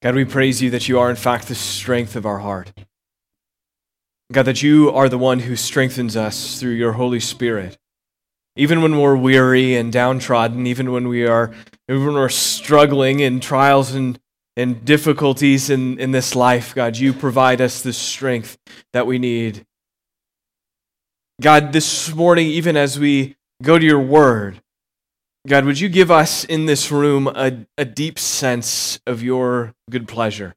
God, we praise you that you are, in fact, the strength of our heart. God, that you are the one who strengthens us through your Holy Spirit. Even when we're weary and downtrodden, even when we are even when we're struggling in trials and, and difficulties in, in this life, God, you provide us the strength that we need. God, this morning, even as we go to your word, God, would you give us in this room a, a deep sense of your good pleasure?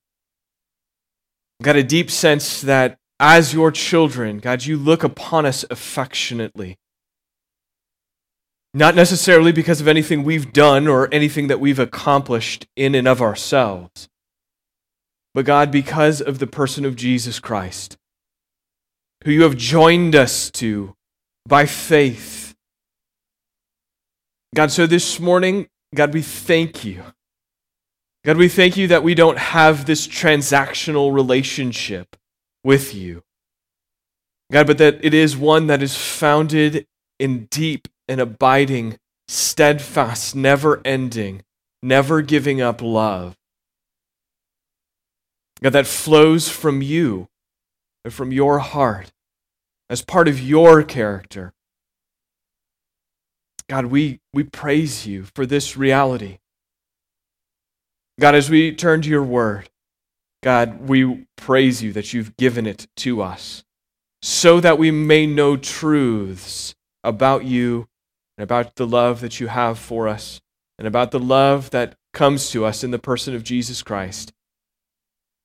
God, a deep sense that as your children, God, you look upon us affectionately. Not necessarily because of anything we've done or anything that we've accomplished in and of ourselves, but God, because of the person of Jesus Christ, who you have joined us to by faith God, so this morning, God, we thank you. God, we thank you that we don't have this transactional relationship with you. God, but that it is one that is founded in deep and abiding, steadfast, never ending, never giving up love. God, that flows from you and from your heart as part of your character. God, we, we praise you for this reality. God, as we turn to your word, God, we praise you that you've given it to us so that we may know truths about you and about the love that you have for us and about the love that comes to us in the person of Jesus Christ.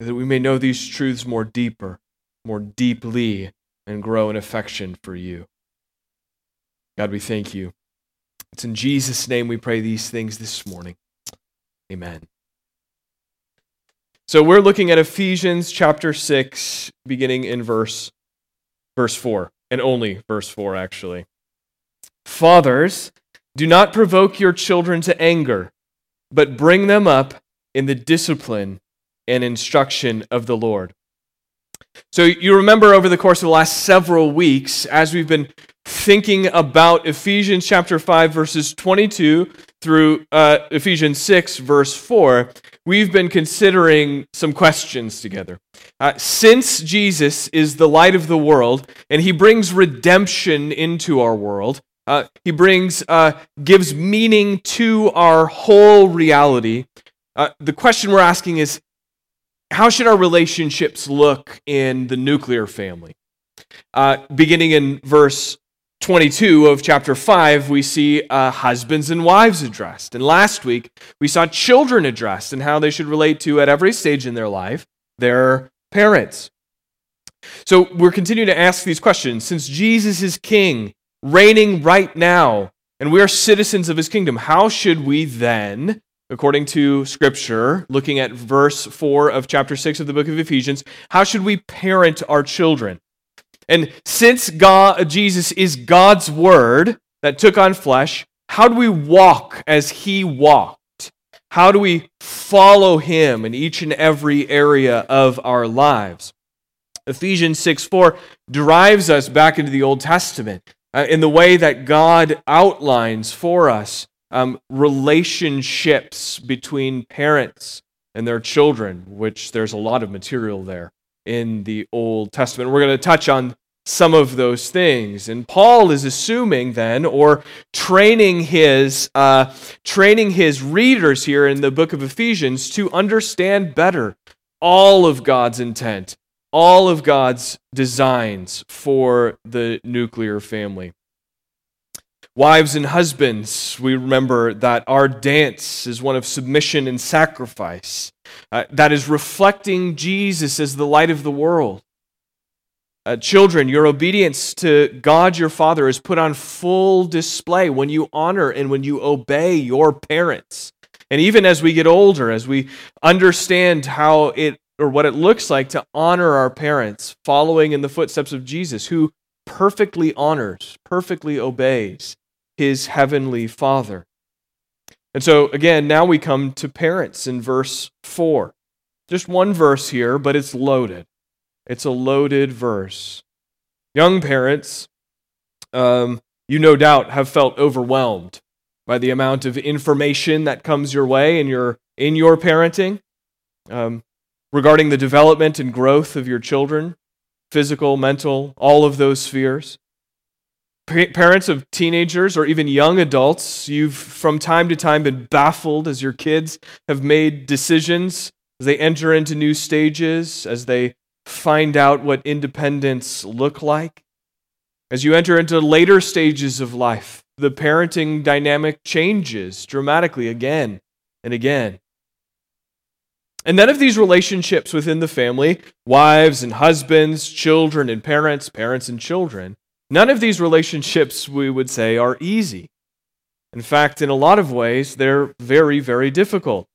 That we may know these truths more deeper, more deeply, and grow in affection for you. God, we thank you. It's in Jesus' name we pray these things this morning. Amen. So we're looking at Ephesians chapter 6 beginning in verse verse 4 and only verse 4 actually. Fathers, do not provoke your children to anger, but bring them up in the discipline and instruction of the Lord. So you remember over the course of the last several weeks as we've been thinking about Ephesians chapter 5, verses 22 through uh, Ephesians 6, verse 4, we've been considering some questions together. Uh, since Jesus is the light of the world and he brings redemption into our world, uh, he brings, uh, gives meaning to our whole reality. Uh, the question we're asking is how should our relationships look in the nuclear family? Uh, beginning in verse 22 of chapter 5, we see uh, husbands and wives addressed. And last week, we saw children addressed and how they should relate to, at every stage in their life, their parents. So we're continuing to ask these questions. Since Jesus is king, reigning right now, and we are citizens of his kingdom, how should we then, according to scripture, looking at verse 4 of chapter 6 of the book of Ephesians, how should we parent our children? And since God, Jesus is God's word that took on flesh, how do we walk as he walked? How do we follow him in each and every area of our lives? Ephesians 6 4 drives us back into the Old Testament uh, in the way that God outlines for us um, relationships between parents and their children, which there's a lot of material there in the Old Testament. We're going to touch on some of those things. And Paul is assuming then, or training his, uh, training his readers here in the book of Ephesians to understand better all of God's intent, all of God's designs for the nuclear family. Wives and husbands, we remember that our dance is one of submission and sacrifice. Uh, that is reflecting Jesus as the light of the world. Uh, children, your obedience to God your Father is put on full display when you honor and when you obey your parents. And even as we get older, as we understand how it or what it looks like to honor our parents, following in the footsteps of Jesus, who perfectly honors, perfectly obeys his heavenly Father. And so, again, now we come to parents in verse 4. Just one verse here, but it's loaded. It's a loaded verse. Young parents, um, you no doubt have felt overwhelmed by the amount of information that comes your way in your, in your parenting. um, regarding the development and growth of your children, physical, mental, all of those spheres. Pa- parents of teenagers or even young adults, you've from time to time been baffled as your kids have made decisions as they enter into new stages, as they find out what independence look like. As you enter into later stages of life, the parenting dynamic changes dramatically again and again. And none of these relationships within the family, wives and husbands, children and parents, parents and children, none of these relationships, we would say, are easy. In fact, in a lot of ways, they're very, very difficult.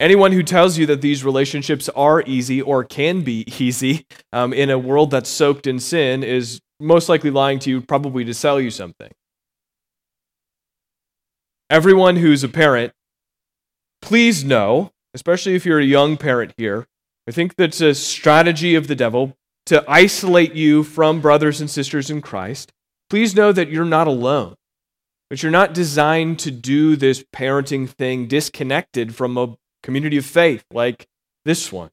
Anyone who tells you that these relationships are easy or can be easy um, in a world that's soaked in sin is most likely lying to you, probably to sell you something. Everyone who's a parent, please know, especially if you're a young parent here, I think that's a strategy of the devil to isolate you from brothers and sisters in Christ. Please know that you're not alone, but you're not designed to do this parenting thing disconnected from a community of faith like this one.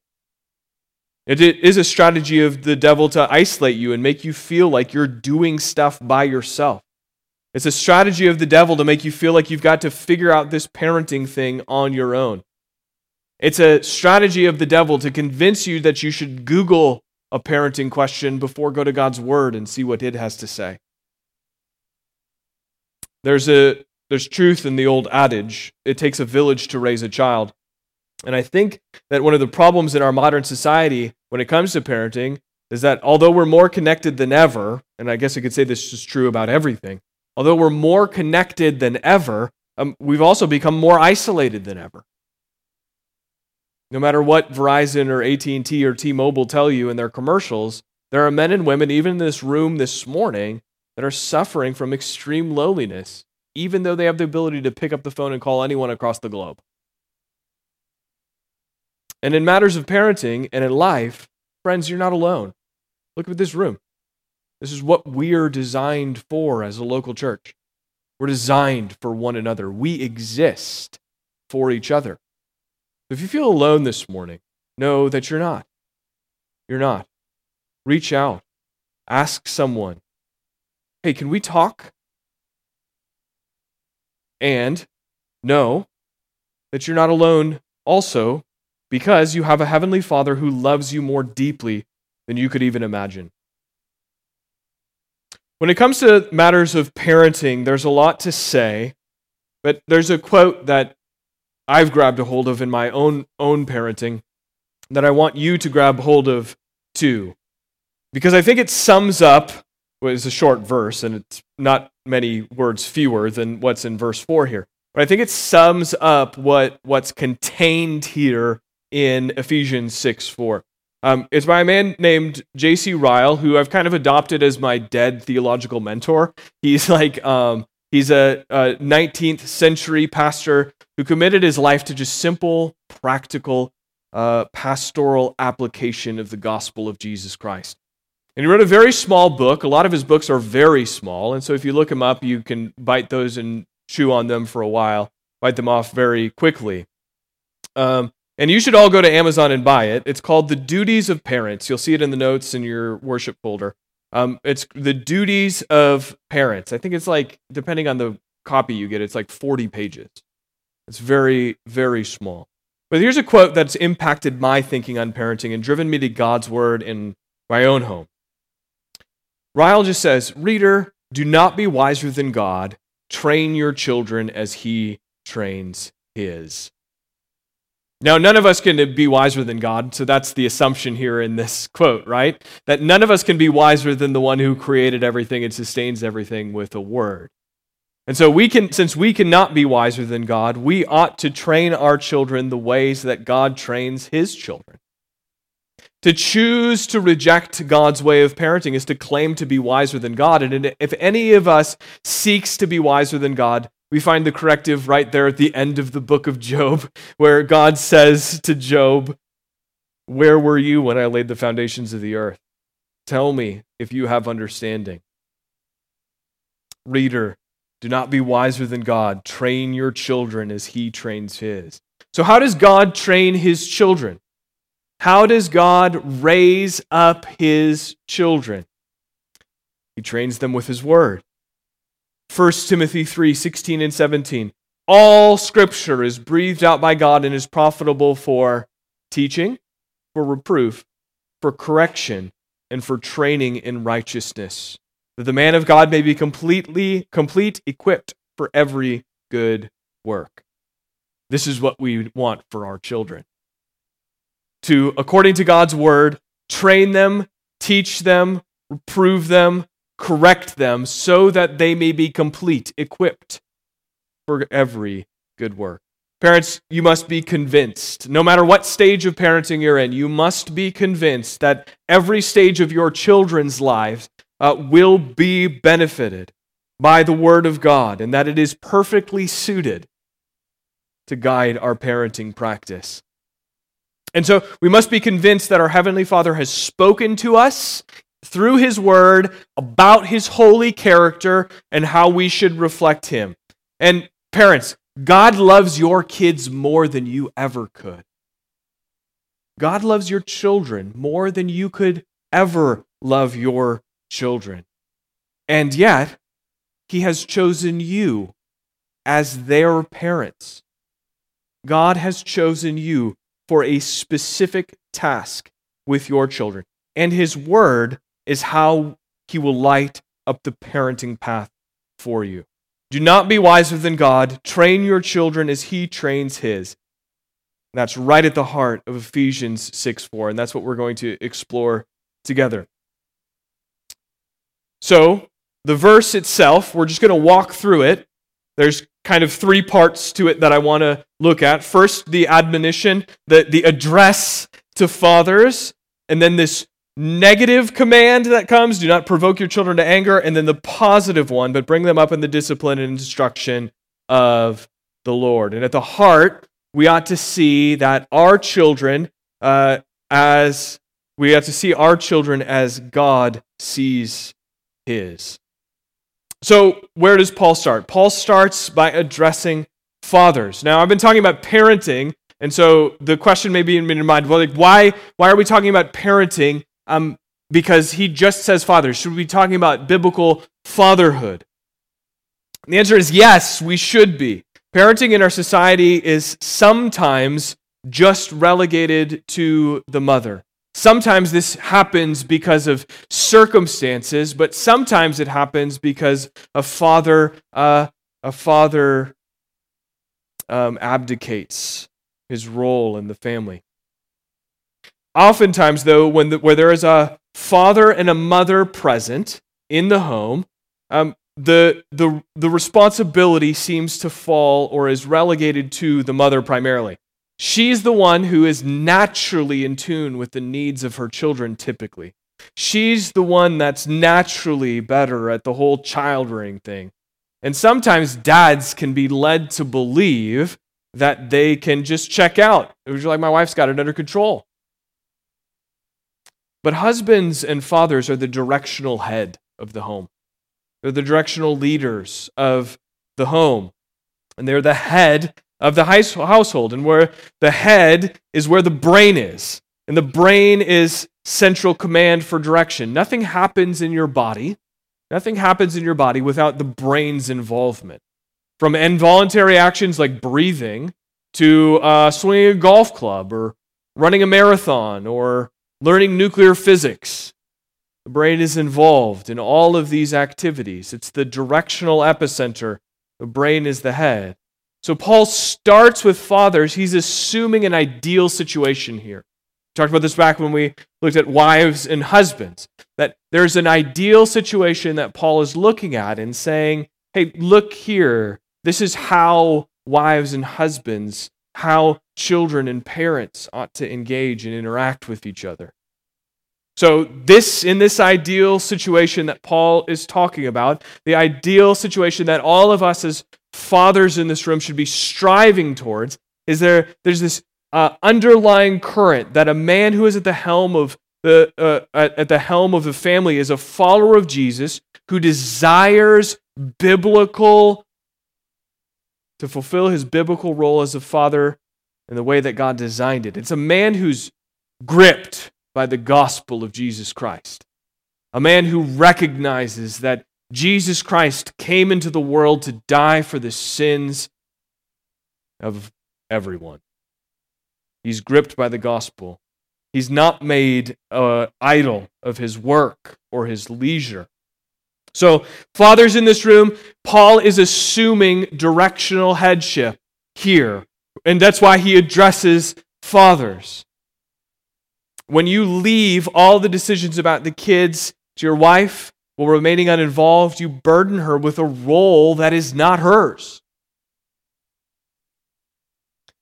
It is a strategy of the devil to isolate you and make you feel like you're doing stuff by yourself. It's a strategy of the devil to make you feel like you've got to figure out this parenting thing on your own. It's a strategy of the devil to convince you that you should Google a parenting question before go to God's word and see what it has to say. There's a there's truth in the old adage, it takes a village to raise a child. And I think that one of the problems in our modern society when it comes to parenting is that although we're more connected than ever, and I guess I could say this is true about everything, although we're more connected than ever, um, we've also become more isolated than ever. No matter what Verizon or AT&T or T-Mobile tell you in their commercials, there are men and women even in this room this morning that are suffering from extreme loneliness, even though they have the ability to pick up the phone and call anyone across the globe. And in matters of parenting and in life, friends, you're not alone. Look at this room. This is what we're designed for as a local church. We're designed for one another. We exist for each other. If you feel alone this morning, know that you're not. You're not. Reach out. Ask someone, hey, can we talk? And know that you're not alone also because you have a heavenly Father who loves you more deeply than you could even imagine. When it comes to matters of parenting, there's a lot to say, but there's a quote that I've grabbed a hold of in my own, own parenting that I want you to grab hold of too. Because I think it sums up, well, it's a short verse and it's not many words fewer than what's in verse 4 here. But I think it sums up what, what's contained here in Ephesians 6 4. Um, it's by a man named J.C. Ryle, who I've kind of adopted as my dead theological mentor. He's like, um, he's a, a 19th century pastor who committed his life to just simple, practical, uh, pastoral application of the gospel of Jesus Christ. And he wrote a very small book. A lot of his books are very small. And so if you look him up, you can bite those and chew on them for a while, bite them off very quickly. Um, and you should all go to Amazon and buy it. It's called The Duties of Parents. You'll see it in the notes in your worship folder. Um, it's The Duties of Parents. I think it's like, depending on the copy you get, it's like 40 pages. It's very, very small. But here's a quote that's impacted my thinking on parenting and driven me to God's word in my own home. Ryle just says, Reader, do not be wiser than God. Train your children as he trains his. Now, none of us can be wiser than God, so that's the assumption here in this quote, right? That none of us can be wiser than the one who created everything and sustains everything with a word. And so we can since we cannot be wiser than God, we ought to train our children the ways that God trains his children. To choose to reject God's way of parenting is to claim to be wiser than God. And if any of us seeks to be wiser than God, we find the corrective right there at the end of the book of Job, where God says to Job, Where were you when I laid the foundations of the earth? Tell me if you have understanding. Reader, do not be wiser than God. Train your children as he trains his. so how does God train his children? How does God raise up his children? He trains them with his word. 1 Timothy 3 16 and 17. All scripture is breathed out by God and is profitable for teaching, for reproof, for correction, and for training in righteousness, that the man of God may be completely complete, equipped for every good work. This is what we want for our children. To, according to God's word, train them, teach them, reprove them, correct them, so that they may be complete, equipped for every good work. Parents, you must be convinced, no matter what stage of parenting you're in, you must be convinced that every stage of your children's lives uh, will be benefited by the Word of God and that it is perfectly suited to guide our parenting practice. And so we must be convinced that our Heavenly Father has spoken to us through His Word about His holy character and how we should reflect Him. And parents, God loves your kids more than you ever could. God loves your children more than you could ever love your children. And yet, He has chosen you as their parents. God has chosen you for a specific task with your children. And His Word is how He will light up the parenting path for you. Do not be wiser than God. Train your children as He trains His. That's right at the heart of Ephesians 6 4, and that's what we're going to explore together. So, the verse itself, we're just going to walk through it. There's kind of three parts to it that I want to look at. First, the admonition, the, the address to fathers, and then this negative command that comes do not provoke your children to anger, and then the positive one, but bring them up in the discipline and instruction of the Lord. And at the heart, we ought to see that our children, uh, as we have to see our children as God sees his. So, where does Paul start? Paul starts by addressing fathers. Now, I've been talking about parenting, and so the question may be in your mind, well, like, why, why are we talking about parenting um, because he just says father. Should we be talking about biblical fatherhood? the answer is yes, we should be. Parenting in our society is sometimes just relegated to the mother. Sometimes this happens because of circumstances, but sometimes it happens because a father, uh, a father um, abdicates his role in the family. Oftentimes, though, when the, where there is a father and a mother present in the home, um, the, the, the responsibility seems to fall or is relegated to the mother primarily. She's the one who is naturally in tune with the needs of her children, typically. She's the one that's naturally better at the whole child rearing thing. And sometimes dads can be led to believe that they can just check out. It was like, my wife's got it under control. But husbands and fathers are the directional head of the home. They're the directional leaders of the home. And they're the head of the household. And where the head is where the brain is. And the brain is central command for direction. Nothing happens in your body. Nothing happens in your body without the brain's involvement. From involuntary actions like breathing to uh, swinging a golf club or running a marathon or learning nuclear physics. The brain is involved in all of these activities. It's the directional epicenter. The brain is the head. So Paul starts with fathers. He's assuming an ideal situation here. We talked about this back when we looked at wives and husbands. That there's an ideal situation that Paul is looking at and saying, hey, look here. This is how wives and husbands how children and parents ought to engage and interact with each other. So, this in this ideal situation that Paul is talking about, the ideal situation that all of us as fathers in this room should be striving towards, is there there's this uh, underlying current that a man who is at the helm of the uh, at, at the helm of the family is a follower of Jesus who desires biblical to fulfill his biblical role as a father in the way that God designed it. It's a man who's gripped by the gospel of Jesus Christ, a man who recognizes that Jesus Christ came into the world to die for the sins of everyone. He's gripped by the gospel. He's not made an idol of his work or his leisure. So, fathers in this room, Paul is assuming directional headship here. And that's why he addresses fathers. When you leave all the decisions about the kids to your wife while remaining uninvolved, you burden her with a role that is not hers.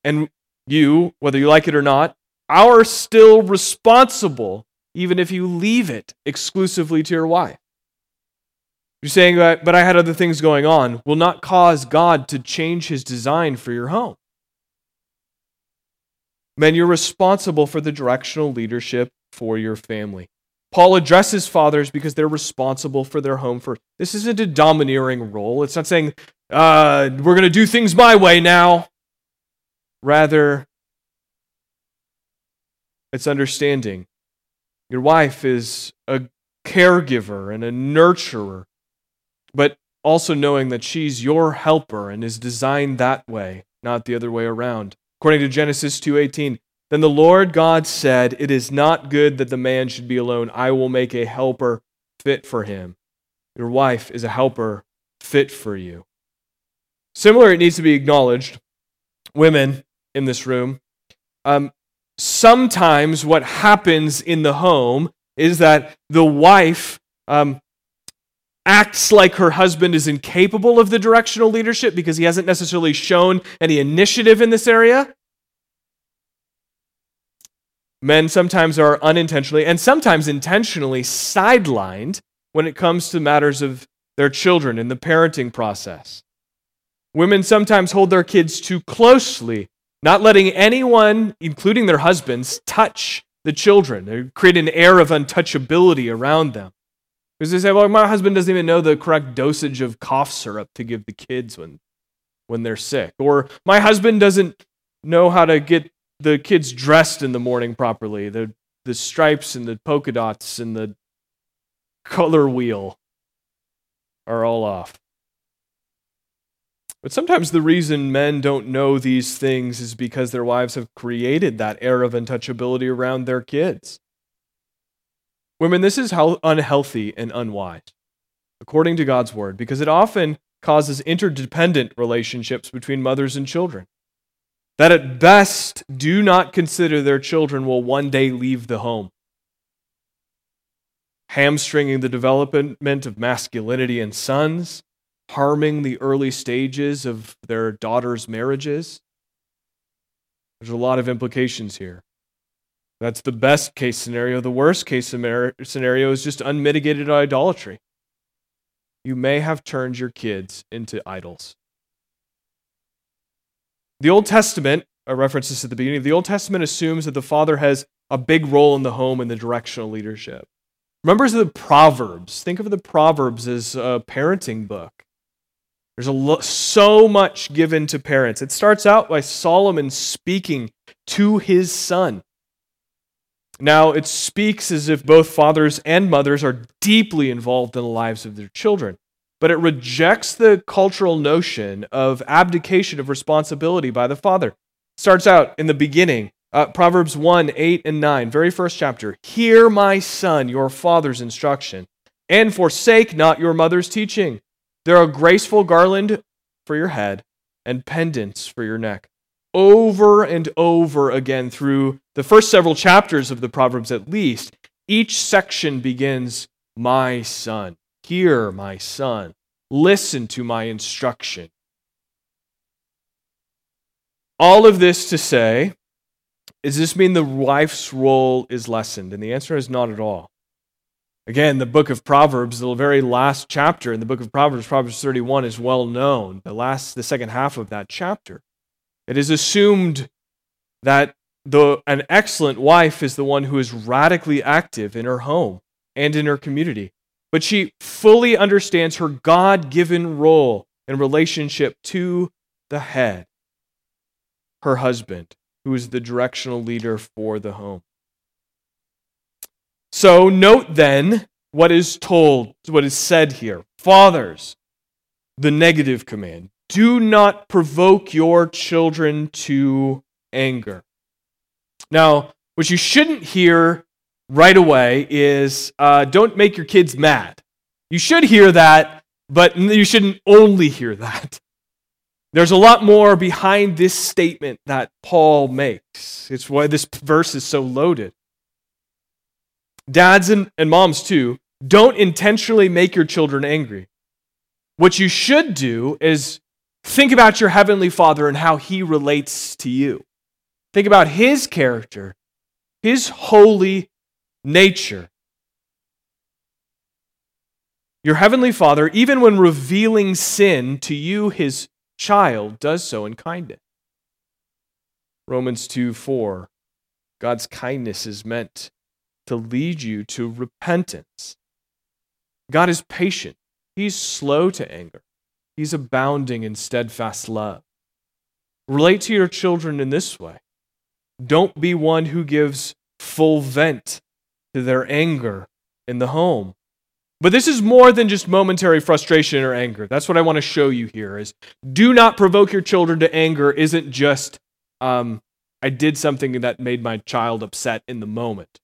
And you, whether you like it or not, are still responsible even if you leave it exclusively to your wife. You're saying, but I had other things going on, will not cause God to change his design for your home. Men, you're responsible for the directional leadership for your family. Paul addresses fathers because they're responsible for their home first. This isn't a domineering role. It's not saying, uh, we're going to do things my way now. Rather, it's understanding. Your wife is a caregiver and a nurturer but also knowing that she's your helper and is designed that way, not the other way around. According to Genesis 2:18, then the Lord God said, "It is not good that the man should be alone. I will make a helper fit for him." Your wife is a helper fit for you. Similar, it needs to be acknowledged, women in this room. Um, sometimes what happens in the home is that the wife um, acts like her husband is incapable of the directional leadership because he hasn't necessarily shown any initiative in this area. Men sometimes are unintentionally and sometimes intentionally sidelined when it comes to matters of their children in the parenting process. Women sometimes hold their kids too closely, not letting anyone, including their husbands, touch the children. They create an air of untouchability around them. Because they say, well, my husband doesn't even know the correct dosage of cough syrup to give the kids when, when they're sick. Or my husband doesn't know how to get the kids dressed in the morning properly. The, the stripes and the polka dots and the color wheel are all off. But sometimes the reason men don't know these things is because their wives have created that air of untouchability around their kids. Women, this is how unhealthy and unwise, according to God's word, because it often causes interdependent relationships between mothers and children that at best do not consider their children will one day leave the home, hamstringing the development of masculinity in sons, harming the early stages of their daughters' marriages. There's a lot of implications here. That's the best case scenario. The worst case scenario is just unmitigated idolatry. You may have turned your kids into idols. The Old Testament, I referenced this at the beginning, the Old Testament assumes that the father has a big role in the home and the directional leadership. Remember the Proverbs. Think of the Proverbs as a parenting book. There's a lo- so much given to parents. It starts out by Solomon speaking to his son. Now, it speaks as if both fathers and mothers are deeply involved in the lives of their children, but it rejects the cultural notion of abdication of responsibility by the father. It starts out in the beginning, uh, Proverbs 1 8 and 9, very first chapter. Hear, my son, your father's instruction, and forsake not your mother's teaching. They're a graceful garland for your head and pendants for your neck over and over again through the first several chapters of the Proverbs, at least, each section begins, My son, hear, my son, listen to my instruction. All of this to say, does this mean the wife's role is lessened? And the answer is not at all. Again, the book of Proverbs, the very last chapter in the book of Proverbs, Proverbs 31, is well known. The last, the second half of that chapter. It is assumed that the, an excellent wife is the one who is radically active in her home and in her community, but she fully understands her God given role in relationship to the head, her husband, who is the directional leader for the home. So note then what is told, what is said here. Fathers, the negative command do not provoke your children to anger. Now, what you shouldn't hear right away is uh, don't make your kids mad. You should hear that, but you shouldn't only hear that. There's a lot more behind this statement that Paul makes. It's why this verse is so loaded. Dads and, and moms, too, don't intentionally make your children angry. What you should do is think about your Heavenly Father and how He relates to you. Think about His character, His holy nature. Your Heavenly Father, even when revealing sin to you, His child, does so in kindness. Romans 2 4. God's kindness is meant to lead you to repentance. God is patient, He's slow to anger, He's abounding in steadfast love. Relate to your children in this way. Don't be one who gives full vent to their anger in the home. But this is more than just momentary frustration or anger. That's what I want to show you here is do not provoke your children to anger isn't just um, I did something that made my child upset in the moment.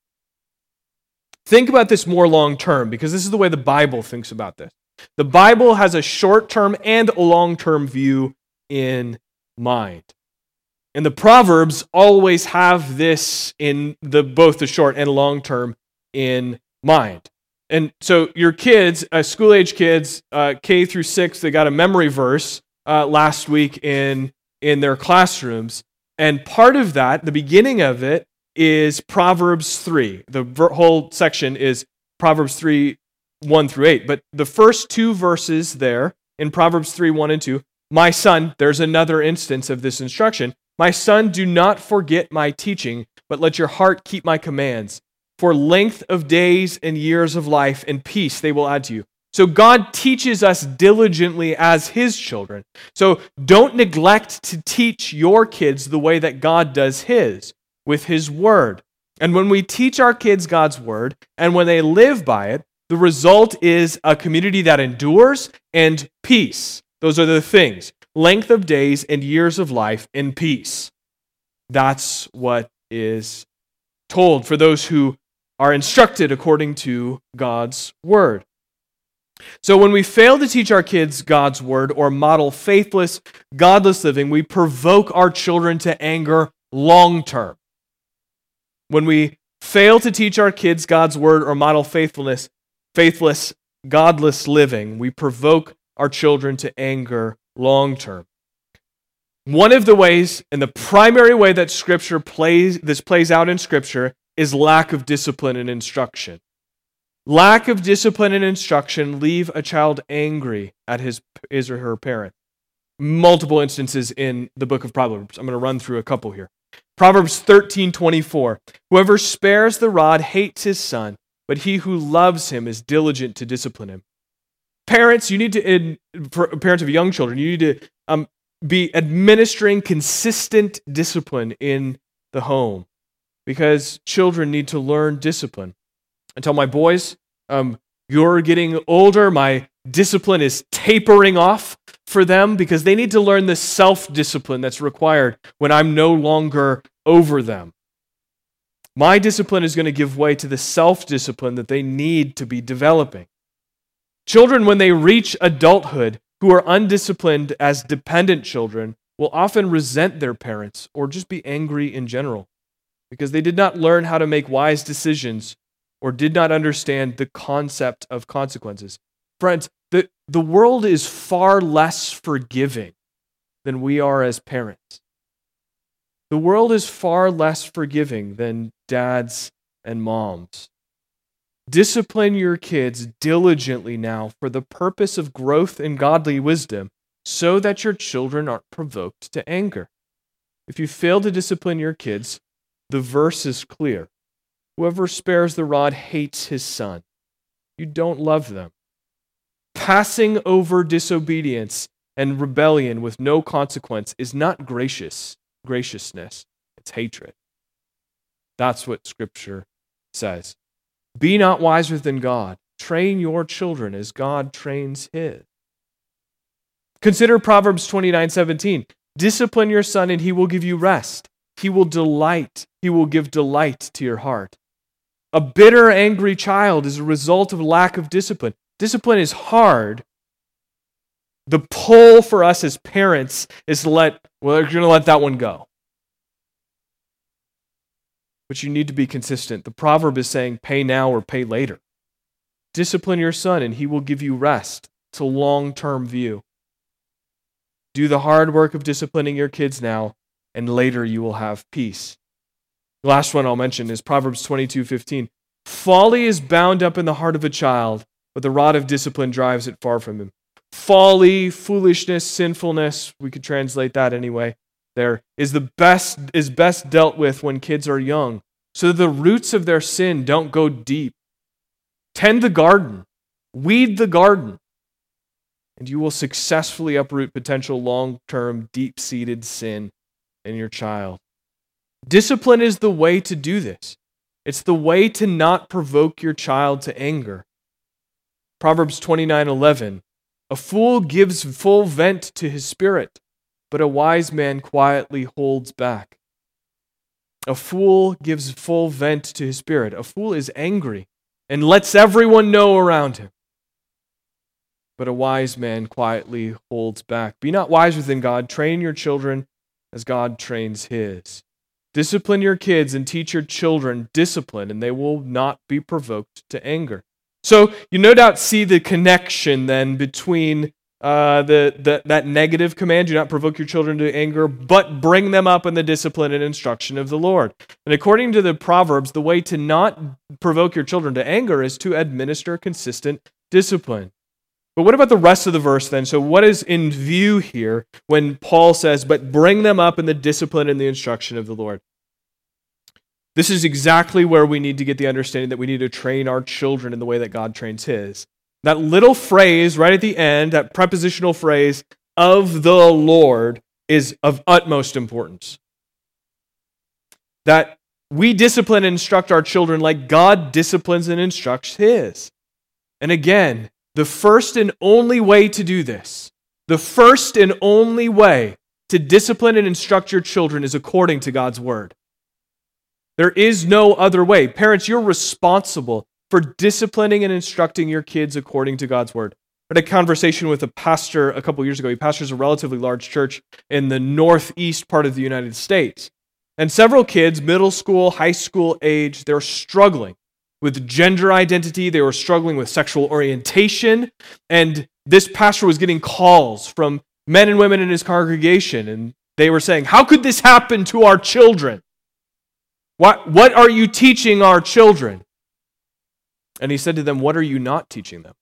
Think about this more long term because this is the way the Bible thinks about this. The Bible has a short term and a long term view in mind. And the Proverbs always have this in the both the short and long term in mind. And so your kids, uh, school age kids, uh, K through six, they got a memory verse uh, last week in in their classrooms, and part of that, the beginning of it, is Proverbs three. The whole section is Proverbs three, one through eight. But the first two verses there in Proverbs three, one and two, my son. There's another instance of this instruction. My son, do not forget my teaching, but let your heart keep my commands. For length of days and years of life and peace they will add to you. So God teaches us diligently as his children. So don't neglect to teach your kids the way that God does his, with his word. And when we teach our kids God's word and when they live by it, the result is a community that endures and peace. Those are the things length of days and years of life in peace. That's what is told for those who are instructed according to God's word. So when we fail to teach our kids God's word or model faithless, godless living, we provoke our children to anger long term. When we fail to teach our kids God's word or model faithfulness, faithless, godless living, we provoke our children to anger long term. One of the ways, and the primary way that Scripture plays, this plays out in Scripture, is lack of discipline and instruction. Lack of discipline and instruction leave a child angry at his, his or her parent. Multiple instances in the book of Proverbs. I'm going to run through a couple here. Proverbs 13 24. Whoever spares the rod hates his son, but he who loves him is diligent to discipline him. Parents, you need to, in, parents of young children, you need to um, be administering consistent discipline in the home because children need to learn discipline. I tell my boys, um, you're getting older. My discipline is tapering off for them because they need to learn the self discipline that's required when I'm no longer over them. My discipline is going to give way to the self discipline that they need to be developing. Children, when they reach adulthood who are undisciplined as dependent children, will often resent their parents or just be angry in general because they did not learn how to make wise decisions or did not understand the concept of consequences. Friends, the, the world is far less forgiving than we are as parents. The world is far less forgiving than dads and moms. Discipline your kids diligently now for the purpose of growth in godly wisdom, so that your children aren't provoked to anger. If you fail to discipline your kids, the verse is clear. Whoever spares the rod hates his son. You don't love them. Passing over disobedience and rebellion with no consequence is not gracious, graciousness. it's hatred. That's what Scripture says. Be not wiser than God. Train your children as God trains his. Consider Proverbs 29 17. Discipline your son, and he will give you rest. He will delight, he will give delight to your heart. A bitter, angry child is a result of lack of discipline. Discipline is hard. The pull for us as parents is to let, well, you're going to let that one go. But you need to be consistent. The proverb is saying, pay now or pay later. Discipline your son, and he will give you rest. It's a long term view. Do the hard work of disciplining your kids now, and later you will have peace. The last one I'll mention is Proverbs 22 15. Folly is bound up in the heart of a child, but the rod of discipline drives it far from him. Folly, foolishness, sinfulness, we could translate that anyway, there is the best is best dealt with when kids are young, so the roots of their sin don't go deep. Tend the garden, weed the garden, and you will successfully uproot potential long term, deep seated sin in your child. Discipline is the way to do this. It's the way to not provoke your child to anger. Proverbs 29:11 A fool gives full vent to his spirit, but a wise man quietly holds back. A fool gives full vent to his spirit. A fool is angry and lets everyone know around him. But a wise man quietly holds back. Be not wiser than God. Train your children as God trains his. Discipline your kids and teach your children discipline, and they will not be provoked to anger. So you no doubt see the connection then between uh, the, the, that negative command, do not provoke your children to anger, but bring them up in the discipline and instruction of the Lord. And according to the Proverbs, the way to not provoke your children to anger is to administer consistent discipline. But what about the rest of the verse then? So, what is in view here when Paul says, but bring them up in the discipline and the instruction of the Lord? This is exactly where we need to get the understanding that we need to train our children in the way that God trains his. That little phrase right at the end, that prepositional phrase, of the Lord, is of utmost importance. That we discipline and instruct our children like God disciplines and instructs his. And again, the first and only way to do this, the first and only way to discipline and instruct your children is according to God's word. There is no other way. Parents, you're responsible for disciplining and instructing your kids according to God's word. I had a conversation with a pastor a couple years ago. He pastors a relatively large church in the northeast part of the United States. And several kids, middle school, high school age, they're struggling with gender identity. They were struggling with sexual orientation. And this pastor was getting calls from men and women in his congregation. And they were saying, How could this happen to our children? What, what are you teaching our children? And he said to them, What are you not teaching them?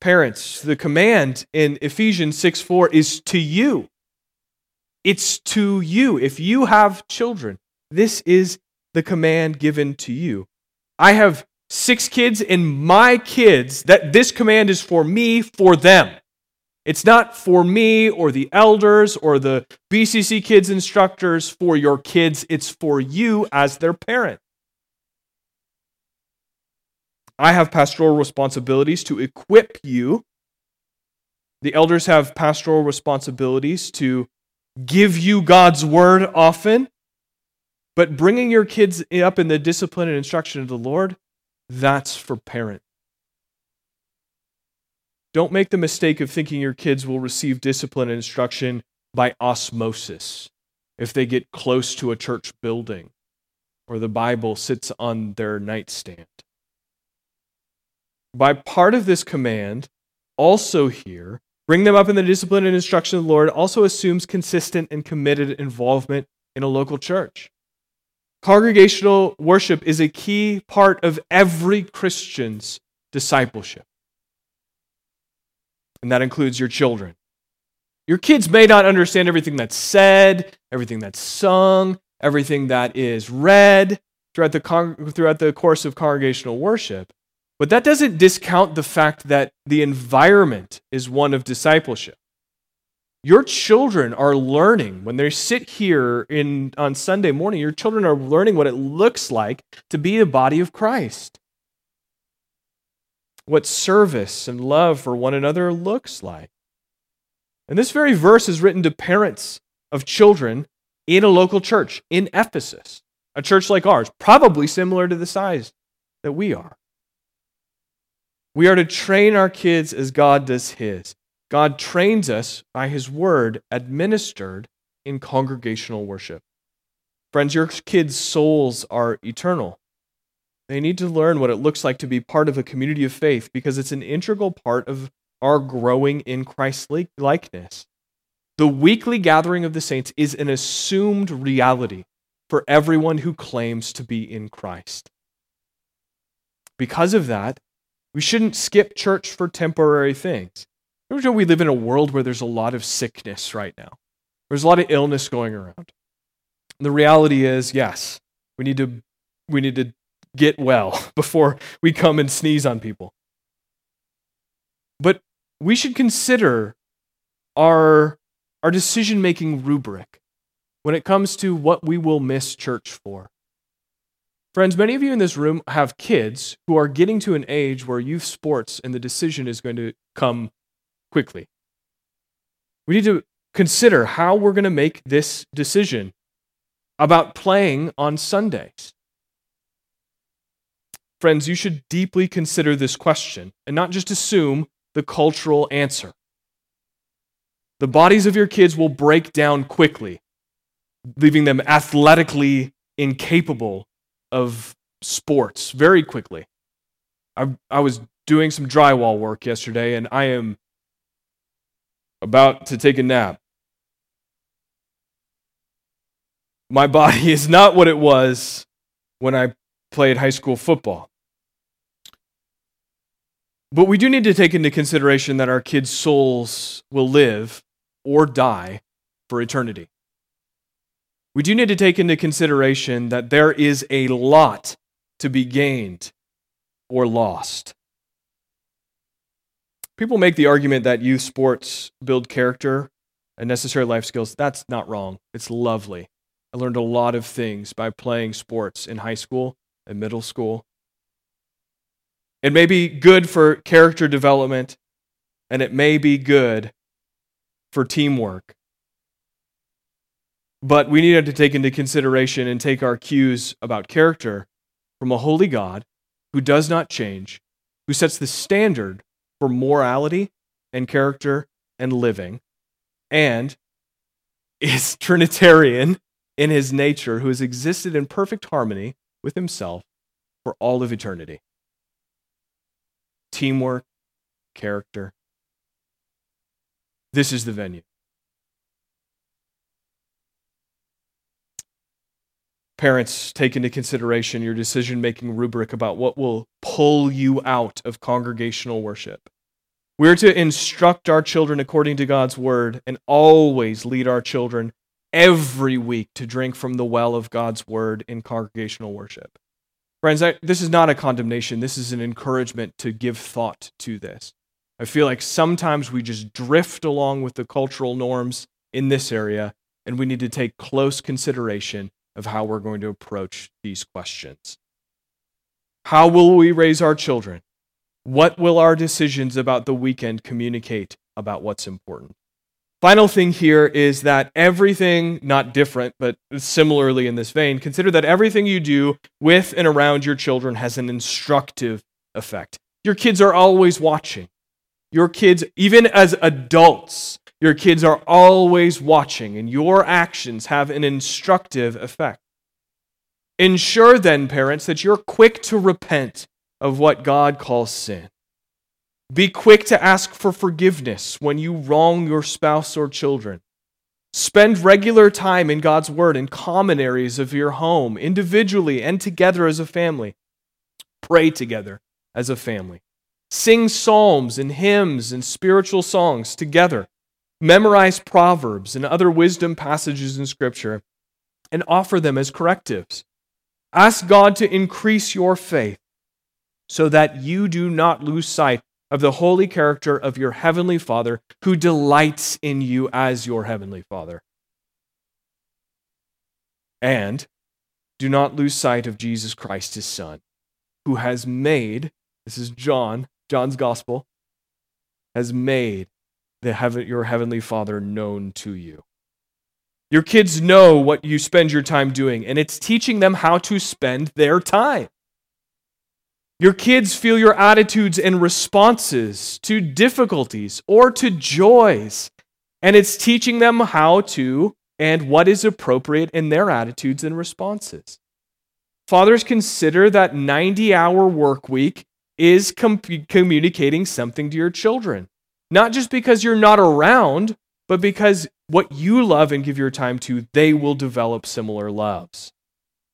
Parents, the command in Ephesians 6 4 is to you. It's to you. If you have children, this is the command given to you. I have six kids, and my kids, that this command is for me, for them. It's not for me or the elders or the BCC kids instructors for your kids. It's for you as their parent. I have pastoral responsibilities to equip you. The elders have pastoral responsibilities to give you God's word often. But bringing your kids up in the discipline and instruction of the Lord, that's for parents. Don't make the mistake of thinking your kids will receive discipline and instruction by osmosis if they get close to a church building or the Bible sits on their nightstand. By part of this command, also here, bring them up in the discipline and instruction of the Lord, also assumes consistent and committed involvement in a local church. Congregational worship is a key part of every Christian's discipleship and that includes your children. Your kids may not understand everything that's said, everything that's sung, everything that is read throughout the, con- throughout the course of congregational worship, but that doesn't discount the fact that the environment is one of discipleship. Your children are learning when they sit here in, on Sunday morning, your children are learning what it looks like to be the body of Christ. What service and love for one another looks like. And this very verse is written to parents of children in a local church in Ephesus, a church like ours, probably similar to the size that we are. We are to train our kids as God does his. God trains us by his word administered in congregational worship. Friends, your kids' souls are eternal. They need to learn what it looks like to be part of a community of faith because it's an integral part of our growing in Christ likeness. The weekly gathering of the saints is an assumed reality for everyone who claims to be in Christ. Because of that, we shouldn't skip church for temporary things. We live in a world where there's a lot of sickness right now. There's a lot of illness going around. the reality is, yes, we need to we need to get well before we come and sneeze on people. But we should consider our our decision-making rubric when it comes to what we will miss church for. Friends, many of you in this room have kids who are getting to an age where youth sports and the decision is going to come quickly. We need to consider how we're going to make this decision about playing on Sundays. Friends, you should deeply consider this question and not just assume the cultural answer. The bodies of your kids will break down quickly, leaving them athletically incapable of sports very quickly. I, I was doing some drywall work yesterday and I am about to take a nap. My body is not what it was when I played high school football. But we do need to take into consideration that our kids' souls will live or die for eternity we do need to take into consideration that there is a lot to be gained or lost. People make the argument that youth sports build character and necessary life skills. That's not wrong. It's lovely. I learned a lot of things by playing sports in high school and middle school. It may be good for character development, and it may be good for teamwork but we need to take into consideration and take our cues about character from a holy God who does not change, who sets the standard for morality and character and living, and is Trinitarian in his nature, who has existed in perfect harmony with himself for all of eternity. Teamwork, character. This is the venue. Parents, take into consideration your decision making rubric about what will pull you out of congregational worship. We're to instruct our children according to God's word and always lead our children every week to drink from the well of God's word in congregational worship. Friends, I, this is not a condemnation. This is an encouragement to give thought to this. I feel like sometimes we just drift along with the cultural norms in this area, and we need to take close consideration of how we're going to approach these questions. How will we raise our children? What will our decisions about the weekend communicate about what's important? Final thing here is that everything, not different, but similarly in this vein, consider that everything you do with and around your children has an instructive effect. Your kids are always watching. Your kids, even as adults, your kids are always watching, and your actions have an instructive effect. Ensure then, parents, that you're quick to repent of what God calls sin. Be quick to ask for forgiveness when you wrong your spouse or children. Spend regular time in God's Word in common areas of your home, individually and together as a family. Pray together as a family. Sing psalms and hymns and spiritual songs together memorize Proverbs and other wisdom passages in Scripture, and offer them as correctives. Ask God to increase your faith so that you do not lose sight of the holy character of your heavenly Father who delights in you as your heavenly Father. And do not lose sight of Jesus Christ, his Son, who has made, this is John, John's gospel, has made the heaven, your heavenly Father known to you. Your kids know what you spend your time doing, and it's teaching them how to spend their time. Your kids feel your attitudes and responses to difficulties or to joys, and it's teaching them how to and what is appropriate in their attitudes and responses. Fathers consider that 90 hour work week is com- communicating something to your children. Not just because you're not around, but because what you love and give your time to, they will develop similar loves.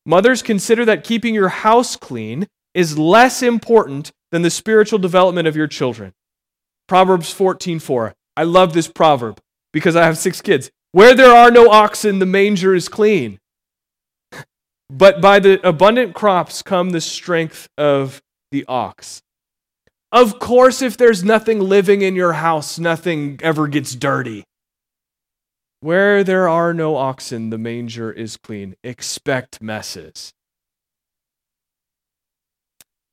Mothers consider that keeping your house clean is less important than the spiritual development of your children. Proverbs 14:4. I love this proverb because I have 6 kids. Where there are no oxen, the manger is clean. But by the abundant crops come the strength of the ox. Of course, if there's nothing living in your house, nothing ever gets dirty. Where there are no oxen, the manger is clean. Expect messes.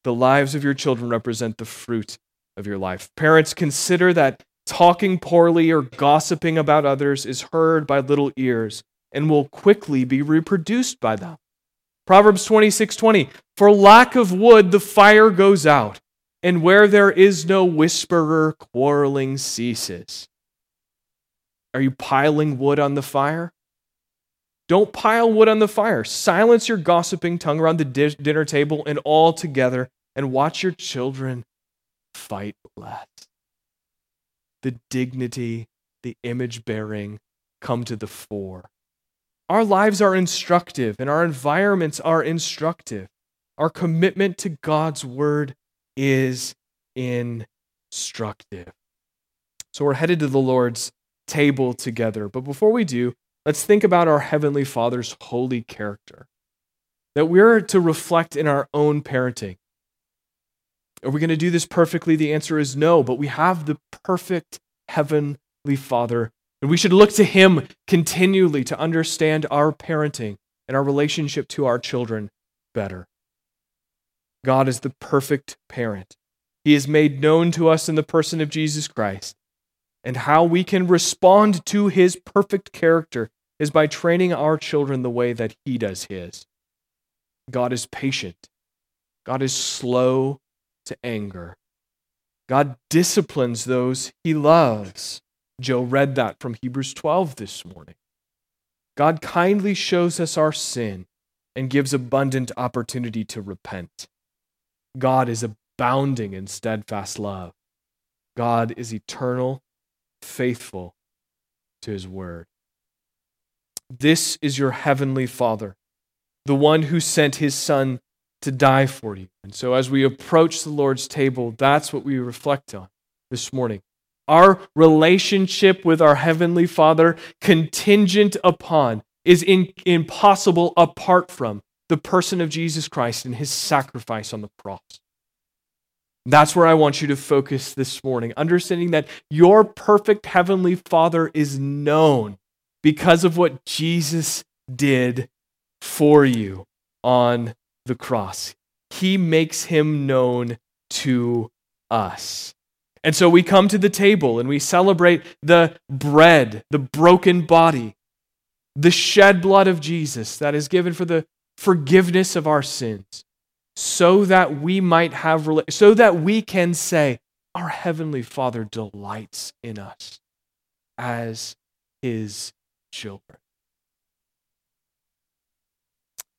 The lives of your children represent the fruit of your life. Parents, consider that talking poorly or gossiping about others is heard by little ears and will quickly be reproduced by them. Proverbs 26:20 For lack of wood the fire goes out and where there is no whisperer, quarreling ceases. Are you piling wood on the fire? Don't pile wood on the fire. Silence your gossiping tongue around the di- dinner table and all together, and watch your children fight less. The dignity, the image bearing come to the fore. Our lives are instructive, and our environments are instructive. Our commitment to God's word is instructive. So we're headed to the Lord's table together. But before we do, let's think about our Heavenly Father's holy character that we're to reflect in our own parenting. Are we going to do this perfectly? The answer is no, but we have the perfect Heavenly Father, and we should look to Him continually to understand our parenting and our relationship to our children better. God is the perfect parent. He is made known to us in the person of Jesus Christ. And how we can respond to his perfect character is by training our children the way that he does his. God is patient. God is slow to anger. God disciplines those he loves. Joe read that from Hebrews 12 this morning. God kindly shows us our sin and gives abundant opportunity to repent. God is abounding in steadfast love. God is eternal, faithful to his word. This is your heavenly Father, the one who sent his Son to die for you. And so, as we approach the Lord's table, that's what we reflect on this morning. Our relationship with our Heavenly Father, contingent upon, is in, impossible apart from the person of Jesus Christ and his sacrifice on the cross. That's where I want you to focus this morning, understanding that your perfect heavenly Father is known because of what Jesus did for you on the cross. He makes him known to us. And so we come to the table and we celebrate the bread, the broken body, the shed blood of Jesus that is given for the forgiveness of our sins so that we might have so that we can say our heavenly father delights in us as his children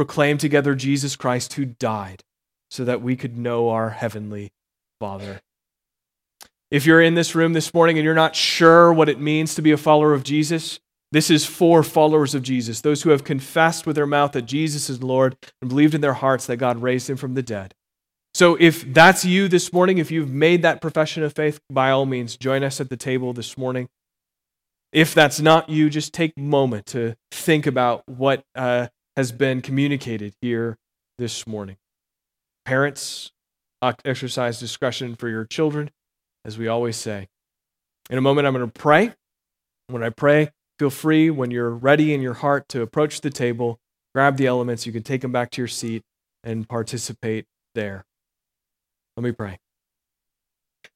proclaim together Jesus Christ who died so that we could know our heavenly Father. If you're in this room this morning and you're not sure what it means to be a follower of Jesus, this is for followers of Jesus, those who have confessed with their mouth that Jesus is Lord and believed in their hearts that God raised him from the dead. So if that's you this morning, if you've made that profession of faith, by all means, join us at the table this morning. If that's not you, just take a moment to think about what uh, has been communicated here this morning. Parents, uh, exercise discretion for your children, as we always say. In a moment, I'm going to pray. When I pray, feel free when you're ready in your heart to approach the table, grab the elements. You can take them back to your seat and participate there. Let me pray.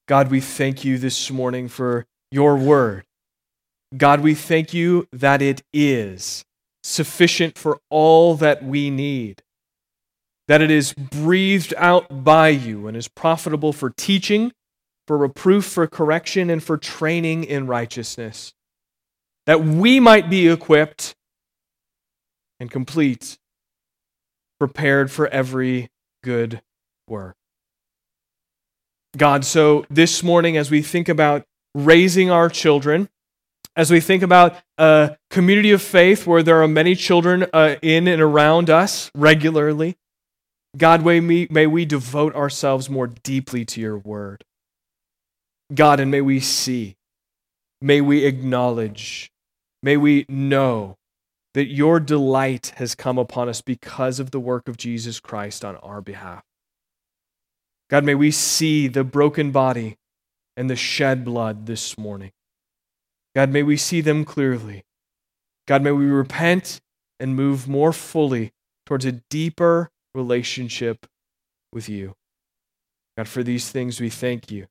God, we thank you this morning for your word. God, we thank you that it is sufficient for all that we need, that it is breathed out by you and is profitable for teaching, for reproof, for correction, and for training in righteousness, that we might be equipped and complete, prepared for every good work. God, so this morning, as we think about raising our children, as we think about a community of faith where there are many children uh, in and around us regularly, God, may we, may we devote ourselves more deeply to your word. God, and may we see, may we acknowledge, may we know that your delight has come upon us because of the work of Jesus Christ on our behalf. God, may we see the broken body and the shed blood this morning. God, may we see them clearly. God, may we repent and move more fully towards a deeper relationship with you. God, for these things we thank you.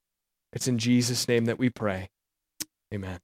It's in Jesus' name that we pray. Amen.